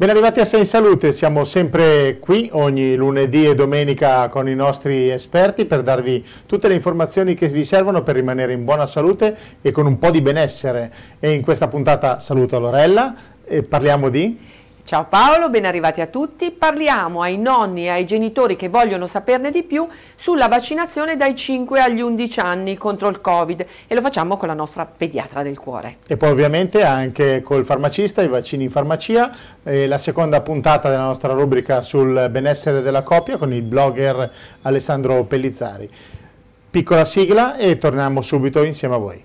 Ben arrivati a Sei in Salute, siamo sempre qui ogni lunedì e domenica con i nostri esperti per darvi tutte le informazioni che vi servono per rimanere in buona salute e con un po' di benessere. E in questa puntata saluto Lorella e parliamo di... Ciao Paolo, ben arrivati a tutti. Parliamo ai nonni e ai genitori che vogliono saperne di più sulla vaccinazione dai 5 agli 11 anni contro il Covid e lo facciamo con la nostra pediatra del cuore. E poi ovviamente anche col farmacista, i vaccini in farmacia, eh, la seconda puntata della nostra rubrica sul benessere della coppia con il blogger Alessandro Pellizzari. Piccola sigla e torniamo subito insieme a voi.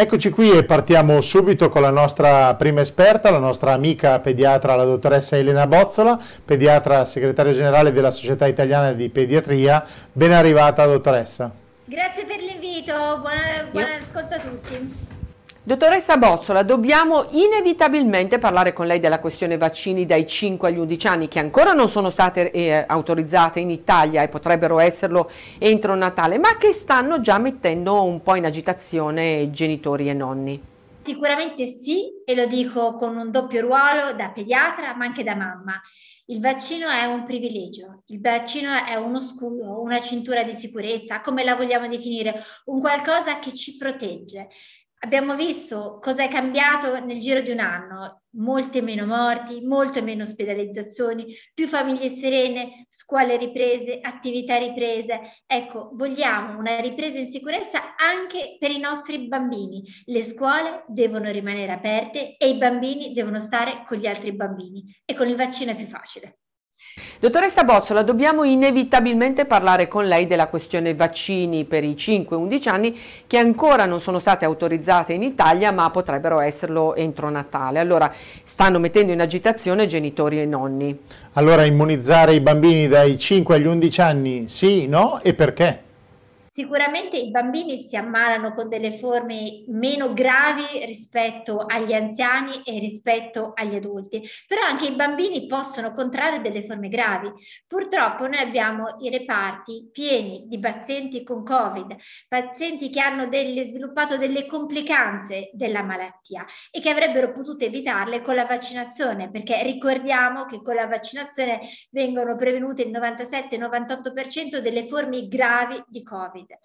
Eccoci qui e partiamo subito con la nostra prima esperta, la nostra amica pediatra, la dottoressa Elena Bozzola, pediatra segretario generale della Società Italiana di Pediatria. Ben arrivata dottoressa. Grazie per l'invito, buon, buon ascolto a tutti. Dottoressa Bozzola, dobbiamo inevitabilmente parlare con lei della questione vaccini dai 5 agli 11 anni che ancora non sono state eh, autorizzate in Italia e potrebbero esserlo entro Natale, ma che stanno già mettendo un po' in agitazione genitori e nonni. Sicuramente sì, e lo dico con un doppio ruolo da pediatra ma anche da mamma. Il vaccino è un privilegio, il vaccino è uno scudo, una cintura di sicurezza, come la vogliamo definire, un qualcosa che ci protegge. Abbiamo visto cosa è cambiato nel giro di un anno, molte meno morti, molte meno ospedalizzazioni, più famiglie serene, scuole riprese, attività riprese. Ecco, vogliamo una ripresa in sicurezza anche per i nostri bambini. Le scuole devono rimanere aperte e i bambini devono stare con gli altri bambini e con il vaccino è più facile. Dottoressa Bozzola, dobbiamo inevitabilmente parlare con lei della questione vaccini per i 5-11 anni che ancora non sono state autorizzate in Italia ma potrebbero esserlo entro Natale. Allora, stanno mettendo in agitazione genitori e nonni. Allora, immunizzare i bambini dai 5 agli 11 anni sì, no e perché? Sicuramente i bambini si ammalano con delle forme meno gravi rispetto agli anziani e rispetto agli adulti, però anche i bambini possono contrarre delle forme gravi. Purtroppo noi abbiamo i reparti pieni di pazienti con Covid, pazienti che hanno delle, sviluppato delle complicanze della malattia e che avrebbero potuto evitarle con la vaccinazione, perché ricordiamo che con la vaccinazione vengono prevenute il 97-98% delle forme gravi di Covid. Covid.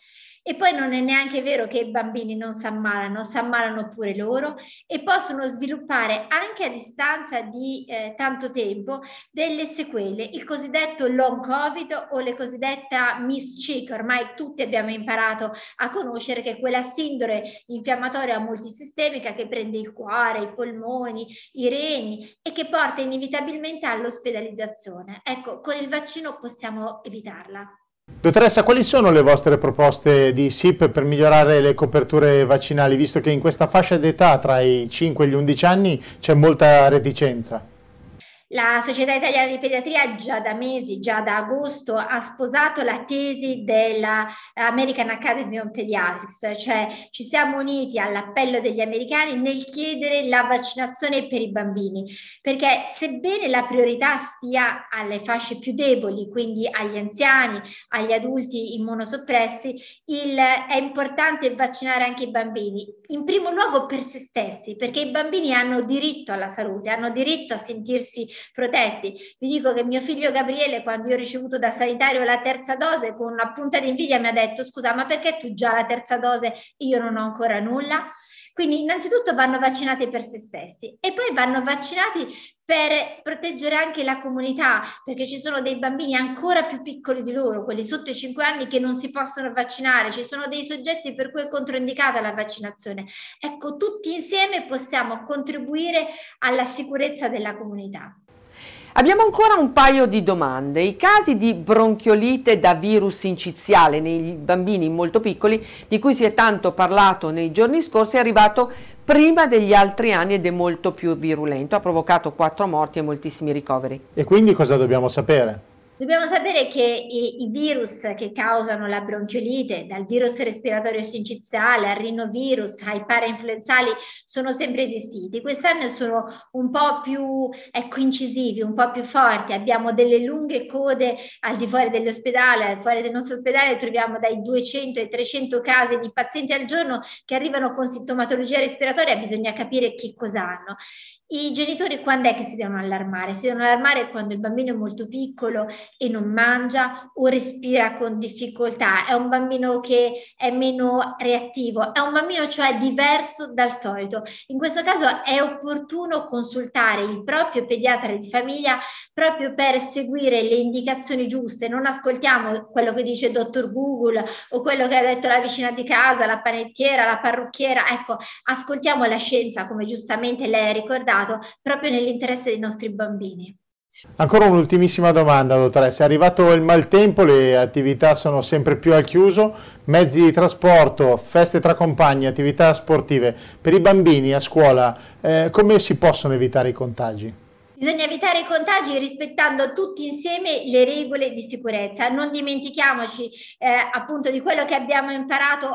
E poi non è neanche vero che i bambini non si ammalano, si ammalano pure loro e possono sviluppare anche a distanza di eh, tanto tempo delle sequele, il cosiddetto long covid o le cosiddetta miss che ormai tutti abbiamo imparato a conoscere che è quella sindrome infiammatoria multisistemica che prende il cuore, i polmoni, i reni e che porta inevitabilmente all'ospedalizzazione. Ecco, con il vaccino possiamo evitarla. Dottoressa, quali sono le vostre proposte di SIP per migliorare le coperture vaccinali, visto che in questa fascia d'età tra i 5 e gli 11 anni c'è molta reticenza? La Società Italiana di Pediatria già da mesi, già da agosto, ha sposato la tesi dell'American Academy of Pediatrics, cioè ci siamo uniti all'appello degli americani nel chiedere la vaccinazione per i bambini, perché sebbene la priorità stia alle fasce più deboli, quindi agli anziani, agli adulti immunosoppressi, il, è importante vaccinare anche i bambini, in primo luogo per se stessi, perché i bambini hanno diritto alla salute, hanno diritto a sentirsi protetti. Vi dico che mio figlio Gabriele, quando io ho ricevuto da sanitario la terza dose, con una punta di invidia mi ha detto scusa, ma perché tu già la terza dose e io non ho ancora nulla? Quindi innanzitutto vanno vaccinati per se stessi e poi vanno vaccinati per proteggere anche la comunità, perché ci sono dei bambini ancora più piccoli di loro, quelli sotto i 5 anni che non si possono vaccinare, ci sono dei soggetti per cui è controindicata la vaccinazione. Ecco, tutti insieme possiamo contribuire alla sicurezza della comunità. Abbiamo ancora un paio di domande. I casi di bronchiolite da virus inciziale nei bambini molto piccoli, di cui si è tanto parlato nei giorni scorsi, è arrivato prima degli altri anni ed è molto più virulento. Ha provocato quattro morti e moltissimi ricoveri. E quindi cosa dobbiamo sapere? Dobbiamo sapere che i, i, virus che causano la bronchiolite, dal virus respiratorio sinciziale al rinovirus ai parainfluenzali, sono sempre esistiti. Quest'anno sono un po' più ecco, incisivi, un po' più forti. Abbiamo delle lunghe code al di fuori dell'ospedale, al fuori del nostro ospedale troviamo dai 200 ai 300 casi di pazienti al giorno che arrivano con sintomatologia respiratoria, bisogna capire che cosa hanno. I genitori quando è che si devono allarmare? Si devono allarmare quando il bambino è molto piccolo e non mangia o respira con difficoltà, è un bambino che è meno reattivo, è un bambino cioè diverso dal solito. In questo caso è opportuno consultare il proprio pediatra di famiglia proprio per seguire le indicazioni giuste, non ascoltiamo quello che dice il dottor Google o quello che ha detto la vicina di casa, la panettiera, la parrucchiera, ecco, ascoltiamo la scienza come giustamente lei ha ricordato pensato proprio nell'interesse dei nostri bambini. Ancora un'ultimissima domanda, dottoressa. È arrivato il maltempo, le attività sono sempre più al chiuso, mezzi di trasporto, feste tra compagni, attività sportive. Per i bambini a scuola, eh, come si possono evitare i contagi? Bisogna evitare i contagi rispettando tutti insieme le regole di sicurezza. Non dimentichiamoci eh, appunto di quello che abbiamo imparato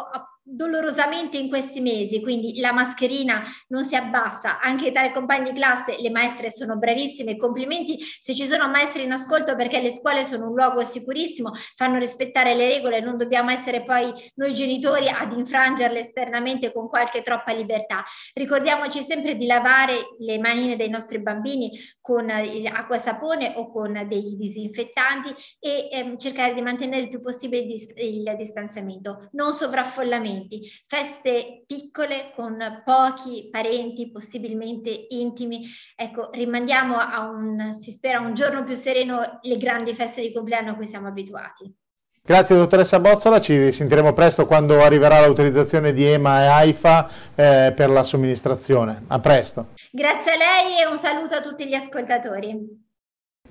dolorosamente in questi mesi, quindi la mascherina non si abbassa, anche tra i compagni di classe le maestre sono bravissime, complimenti. Se ci sono maestri in ascolto perché le scuole sono un luogo sicurissimo, fanno rispettare le regole, non dobbiamo essere poi noi genitori ad infrangerle esternamente con qualche troppa libertà. Ricordiamoci sempre di lavare le manine dei nostri bambini con acqua e sapone o con dei disinfettanti e ehm, cercare di mantenere il più possibile il distanziamento, non sovraffollamento momenti, feste piccole con pochi parenti, possibilmente intimi. Ecco, rimandiamo a un, si spera, un giorno più sereno le grandi feste di compleanno a cui siamo abituati. Grazie dottoressa Bozzola, ci sentiremo presto quando arriverà l'autorizzazione di EMA e AIFA eh, per la somministrazione. A presto. Grazie a lei e un saluto a tutti gli ascoltatori.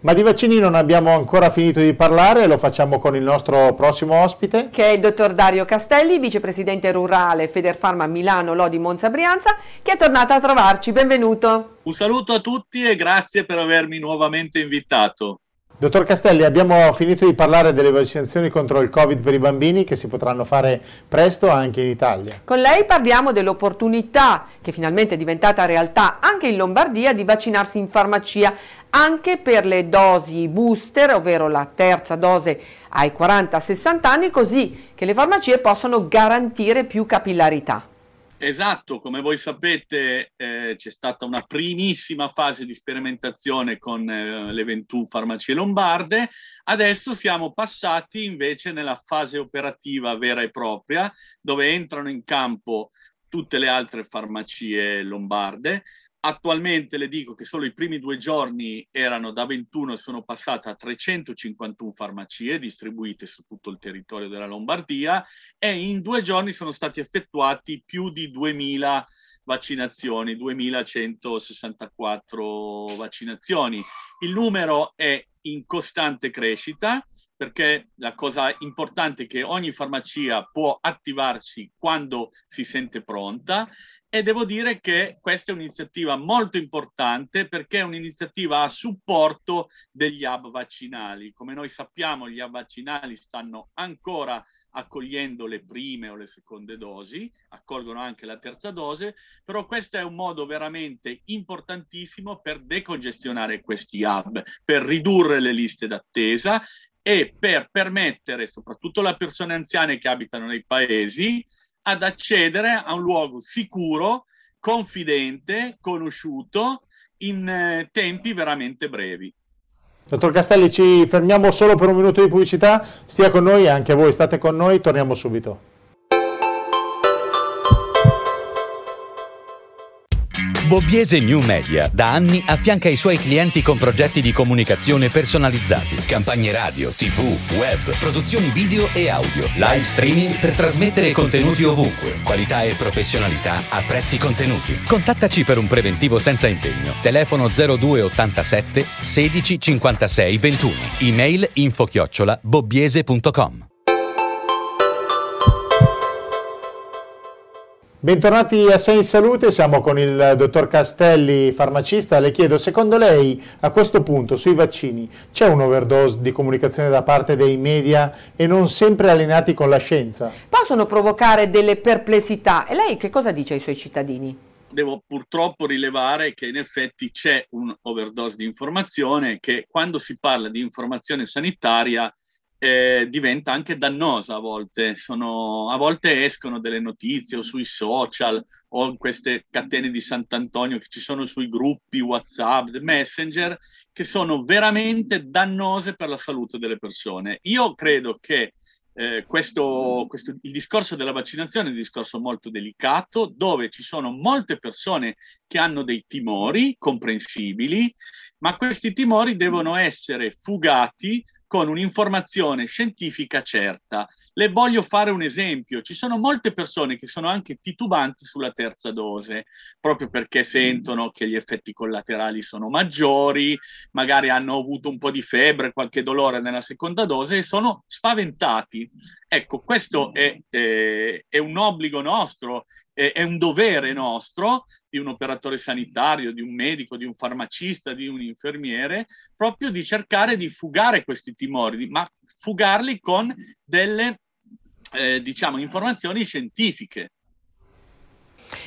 Ma di vaccini non abbiamo ancora finito di parlare, lo facciamo con il nostro prossimo ospite. Che è il dottor Dario Castelli, vicepresidente rurale Federfarma Milano Lodi Monza Brianza, che è tornato a trovarci. Benvenuto. Un saluto a tutti e grazie per avermi nuovamente invitato. Dottor Castelli, abbiamo finito di parlare delle vaccinazioni contro il Covid per i bambini che si potranno fare presto anche in Italia. Con lei parliamo dell'opportunità, che finalmente è diventata realtà anche in Lombardia, di vaccinarsi in farmacia anche per le dosi booster, ovvero la terza dose ai 40-60 anni, così che le farmacie possano garantire più capillarità. Esatto, come voi sapete eh, c'è stata una primissima fase di sperimentazione con eh, le 21 farmacie lombarde, adesso siamo passati invece nella fase operativa vera e propria, dove entrano in campo tutte le altre farmacie lombarde, Attualmente le dico che solo i primi due giorni erano da 21 e sono passate a 351 farmacie distribuite su tutto il territorio della Lombardia e in due giorni sono stati effettuati più di 2000 vaccinazioni, 2164 vaccinazioni. Il numero è in costante crescita perché la cosa importante è che ogni farmacia può attivarsi quando si sente pronta e devo dire che questa è un'iniziativa molto importante perché è un'iniziativa a supporto degli hub vaccinali. Come noi sappiamo, gli hub vaccinali stanno ancora accogliendo le prime o le seconde dosi, accolgono anche la terza dose, però questo è un modo veramente importantissimo per decongestionare questi hub, per ridurre le liste d'attesa e per permettere soprattutto alle persone anziane che abitano nei paesi ad accedere a un luogo sicuro, confidente, conosciuto in eh, tempi veramente brevi. Dottor Castelli, ci fermiamo solo per un minuto di pubblicità, stia con noi, anche voi state con noi, torniamo subito. Bobbiese New Media da anni affianca i suoi clienti con progetti di comunicazione personalizzati, campagne radio, tv, web, produzioni video e audio, live streaming per trasmettere contenuti ovunque, qualità e professionalità a prezzi contenuti. Contattaci per un preventivo senza impegno. Telefono 0287 16 56 21. Email info chiocciola bobbiese.com. Bentornati a Sei in Salute, siamo con il dottor Castelli, farmacista. Le chiedo, secondo lei a questo punto sui vaccini c'è un overdose di comunicazione da parte dei media e non sempre allineati con la scienza? Possono provocare delle perplessità e lei che cosa dice ai suoi cittadini? Devo purtroppo rilevare che in effetti c'è un overdose di informazione che quando si parla di informazione sanitaria eh, diventa anche dannosa a volte. Sono, a volte escono delle notizie o sui social o in queste catene di Sant'Antonio che ci sono sui gruppi WhatsApp, Messenger, che sono veramente dannose per la salute delle persone. Io credo che eh, questo, questo, il discorso della vaccinazione è un discorso molto delicato, dove ci sono molte persone che hanno dei timori comprensibili, ma questi timori devono essere fugati con un'informazione scientifica certa. Le voglio fare un esempio. Ci sono molte persone che sono anche titubanti sulla terza dose, proprio perché sentono che gli effetti collaterali sono maggiori, magari hanno avuto un po' di febbre, qualche dolore nella seconda dose e sono spaventati. Ecco, questo è, è, è un obbligo nostro, è, un dovere nostro di un operatore sanitario, di un medico, di un farmacista, di un infermiere, proprio di cercare di fugare questi timori, ma fugarli con delle eh, diciamo, informazioni scientifiche.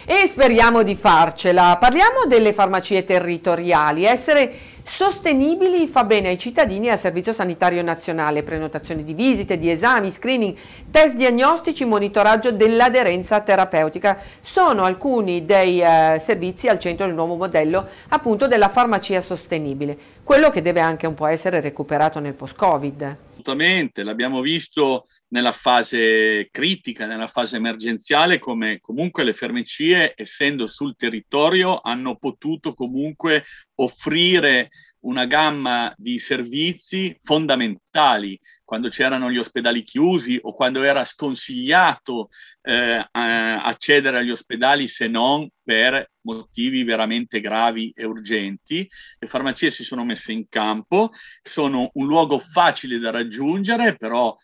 E speriamo di farcela. Parliamo delle farmacie territoriali. Essere sostenibili fa bene ai cittadini e al Servizio Sanitario Nazionale. Prenotazione di visite, di esami, screening, test diagnostici, monitoraggio dell'aderenza terapeutica sono alcuni dei eh, servizi al centro del nuovo modello appunto della farmacia sostenibile, quello che deve anche un po' essere recuperato nel post-Covid. Assolutamente, l'abbiamo visto nella fase critica, nella fase emergenziale, come comunque le farmacie, essendo sul territorio, hanno potuto comunque offrire una gamma di servizi fondamentali quando c'erano gli ospedali chiusi o quando era sconsigliato eh, accedere agli ospedali se non per motivi veramente gravi e urgenti. Le farmacie si sono messe in campo, sono un luogo facile da raggiungere, però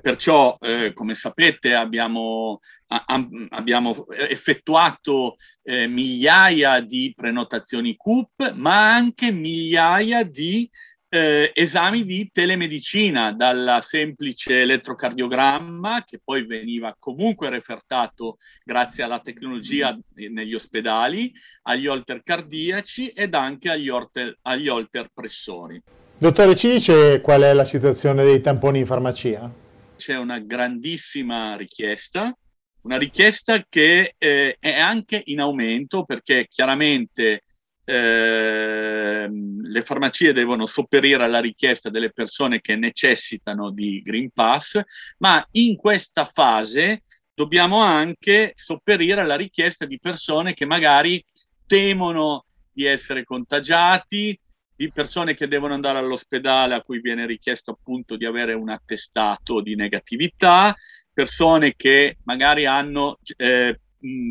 Perciò, eh, come sapete, abbiamo, a, abbiamo effettuato eh, migliaia di prenotazioni CUP, ma anche migliaia di eh, esami di telemedicina, dal semplice elettrocardiogramma, che poi veniva comunque refertato grazie alla tecnologia negli ospedali, agli holter cardiaci ed anche agli holter, agli holter pressori. Dottore, ci dice qual è la situazione dei tamponi in farmacia? C'è una grandissima richiesta, una richiesta che eh, è anche in aumento perché chiaramente eh, le farmacie devono sopperire alla richiesta delle persone che necessitano di Green Pass, ma in questa fase dobbiamo anche sopperire alla richiesta di persone che magari temono di essere contagiati, di persone che devono andare all'ospedale a cui viene richiesto appunto di avere un attestato di negatività, persone che magari hanno eh,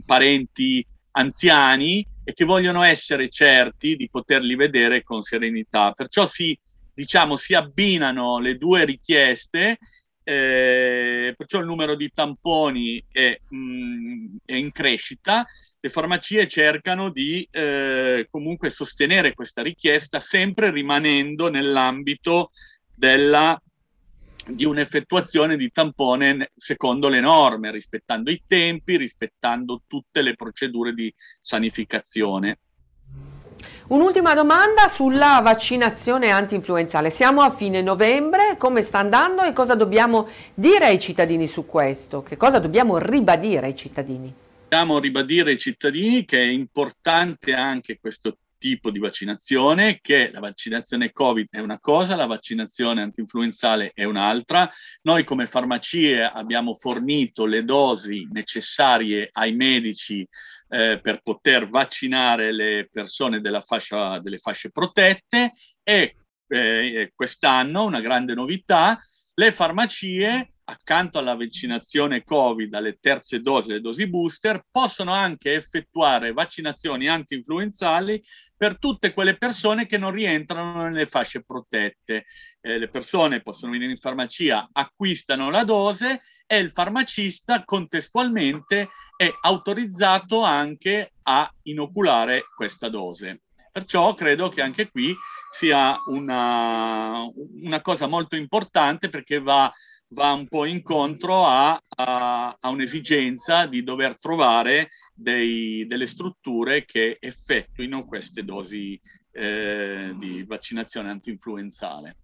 parenti anziani e che vogliono essere certi di poterli vedere con serenità. Perciò si, diciamo, si abbinano le due richieste, eh, perciò il numero di tamponi è, mh, è in crescita le farmacie cercano di eh, comunque sostenere questa richiesta sempre rimanendo nell'ambito della, di un'effettuazione di tampone secondo le norme, rispettando i tempi, rispettando tutte le procedure di sanificazione. Un'ultima domanda sulla vaccinazione anti-influenzale. Siamo a fine novembre, come sta andando e cosa dobbiamo dire ai cittadini su questo? Che cosa dobbiamo ribadire ai cittadini? Dobbiamo ribadire ai cittadini che è importante anche questo tipo di vaccinazione, che la vaccinazione Covid è una cosa, la vaccinazione antinfluenzale è un'altra. Noi come farmacie abbiamo fornito le dosi necessarie ai medici eh, per poter vaccinare le persone fascia, delle fasce protette e eh, quest'anno una grande novità, le farmacie accanto alla vaccinazione Covid, alle terze dosi, le dosi booster, possono anche effettuare vaccinazioni anti-influenzali per tutte quelle persone che non rientrano nelle fasce protette. Eh, le persone possono venire in farmacia, acquistano la dose e il farmacista contestualmente è autorizzato anche a inoculare questa dose. Perciò credo che anche qui sia una, una cosa molto importante perché va va un po' incontro a, a, a un'esigenza di dover trovare dei, delle strutture che effettuino queste dosi eh, di vaccinazione antinfluenzale.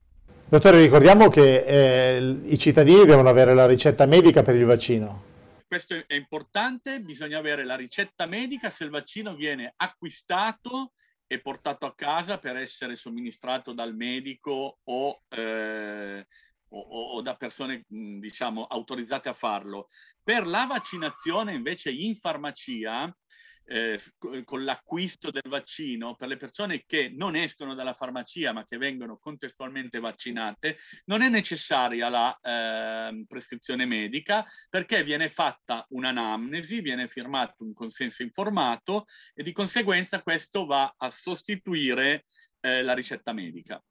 Dottore, ricordiamo che eh, i cittadini devono avere la ricetta medica per il vaccino. Questo è importante, bisogna avere la ricetta medica se il vaccino viene acquistato e portato a casa per essere somministrato dal medico o eh, o, o da persone diciamo autorizzate a farlo. Per la vaccinazione invece in farmacia, eh, con l'acquisto del vaccino, per le persone che non escono dalla farmacia ma che vengono contestualmente vaccinate, non è necessaria la eh, prescrizione medica perché viene fatta un'anamnesi, viene firmato un consenso informato e di conseguenza questo va a sostituire eh, la ricetta medica.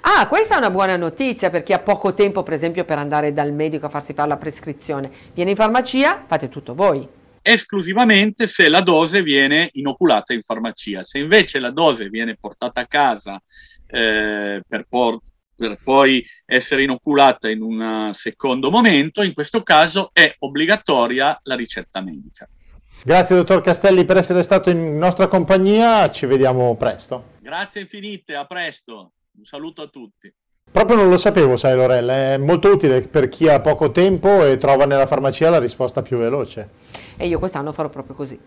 Ah, questa è una buona notizia per chi ha poco tempo, per esempio, per andare dal medico a farsi fare la prescrizione. Viene in farmacia, fate tutto voi. Esclusivamente se la dose viene inoculata in farmacia. Se invece la dose viene portata a casa eh, per, por- per poi essere inoculata in un secondo momento, in questo caso è obbligatoria la ricetta medica. Grazie dottor Castelli per essere stato in nostra compagnia, ci vediamo presto. Grazie infinite, a presto. Un saluto a tutti. Proprio non lo sapevo, sai Lorella, è molto utile per chi ha poco tempo e trova nella farmacia la risposta più veloce. E io quest'anno farò proprio così.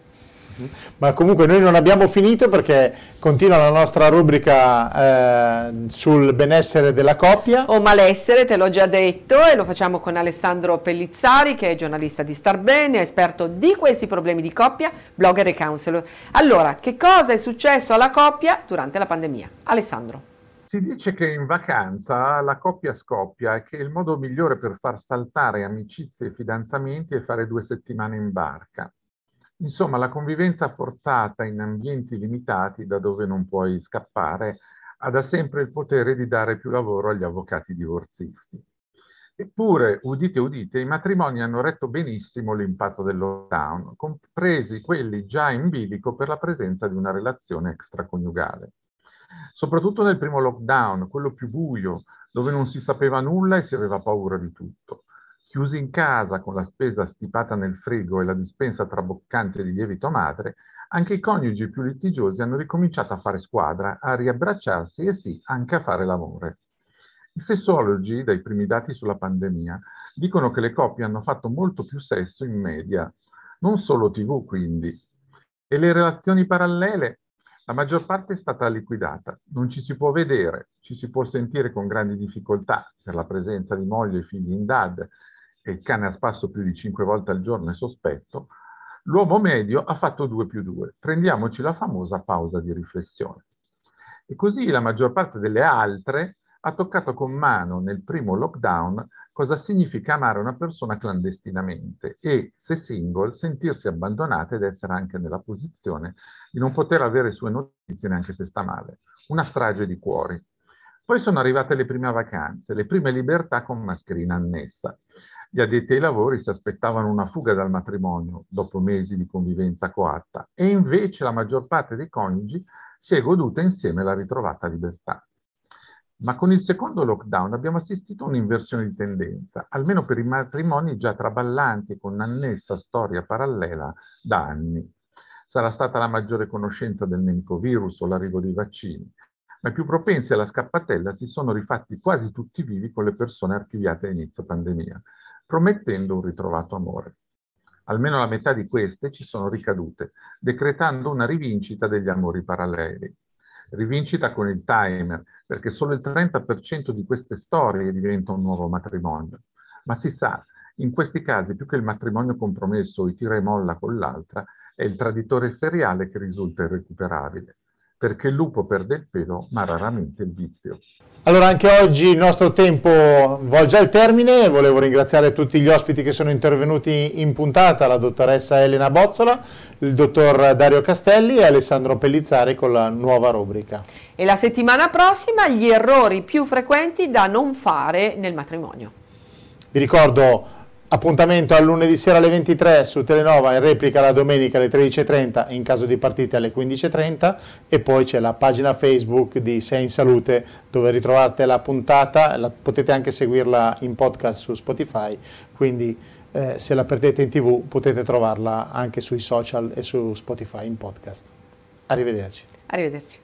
Ma comunque noi non abbiamo finito perché continua la nostra rubrica eh, sul benessere della coppia. O malessere, te l'ho già detto, e lo facciamo con Alessandro Pellizzari, che è giornalista di Starbene, esperto di questi problemi di coppia, blogger e counselor. Allora, che cosa è successo alla coppia durante la pandemia? Alessandro. Si dice che in vacanza la coppia scoppia e che il modo migliore per far saltare amicizie e fidanzamenti è fare due settimane in barca. Insomma, la convivenza forzata in ambienti limitati da dove non puoi scappare ha da sempre il potere di dare più lavoro agli avvocati divorzisti. Eppure, udite udite, i matrimoni hanno retto benissimo l'impatto del lockdown, compresi quelli già in bilico per la presenza di una relazione extraconiugale soprattutto nel primo lockdown, quello più buio, dove non si sapeva nulla e si aveva paura di tutto. Chiusi in casa con la spesa stipata nel frigo e la dispensa traboccante di lievito madre, anche i coniugi più litigiosi hanno ricominciato a fare squadra, a riabbracciarsi e sì, anche a fare l'amore. I sessuologi, dai primi dati sulla pandemia, dicono che le coppie hanno fatto molto più sesso in media, non solo TV quindi. E le relazioni parallele la maggior parte è stata liquidata, non ci si può vedere, ci si può sentire con grandi difficoltà per la presenza di moglie e figli in DAD e il cane a spasso più di cinque volte al giorno è sospetto, l'uomo medio ha fatto 2 più 2. Prendiamoci la famosa pausa di riflessione. E così la maggior parte delle altre ha toccato con mano nel primo lockdown cosa significa amare una persona clandestinamente e, se single, sentirsi abbandonata ed essere anche nella posizione di non poter avere sue notizie neanche se sta male. Una strage di cuori. Poi sono arrivate le prime vacanze, le prime libertà con mascherina annessa. Gli addetti ai lavori si aspettavano una fuga dal matrimonio dopo mesi di convivenza coatta e invece la maggior parte dei coniugi si è goduta insieme la ritrovata libertà. Ma con il secondo lockdown abbiamo assistito a un'inversione di tendenza, almeno per i matrimoni già traballanti e con annessa storia parallela da anni. Sarà stata la maggiore conoscenza del nemico virus o l'arrivo dei vaccini, ma i più propensi alla scappatella si sono rifatti quasi tutti vivi con le persone archiviate a inizio pandemia, promettendo un ritrovato amore. Almeno la metà di queste ci sono ricadute, decretando una rivincita degli amori paralleli rivincita con il timer, perché solo il 30% di queste storie diventa un nuovo matrimonio. Ma si sa, in questi casi più che il matrimonio compromesso o i tira e molla con l'altra, è il traditore seriale che risulta irrecuperabile. Perché il lupo perde il pelo, ma raramente il vizio. Allora anche oggi il nostro tempo volge al termine, volevo ringraziare tutti gli ospiti che sono intervenuti in puntata, la dottoressa Elena Bozzola, il dottor Dario Castelli e Alessandro Pellizzari con la nuova rubrica. E la settimana prossima gli errori più frequenti da non fare nel matrimonio. Vi ricordo Appuntamento al lunedì sera alle 23 su Telenova, in replica la domenica alle 13.30 e in caso di partite alle 15.30 e poi c'è la pagina Facebook di Sei in Salute dove ritrovate la puntata, la, potete anche seguirla in podcast su Spotify, quindi eh, se la perdete in tv potete trovarla anche sui social e su Spotify in podcast. Arrivederci. Arrivederci.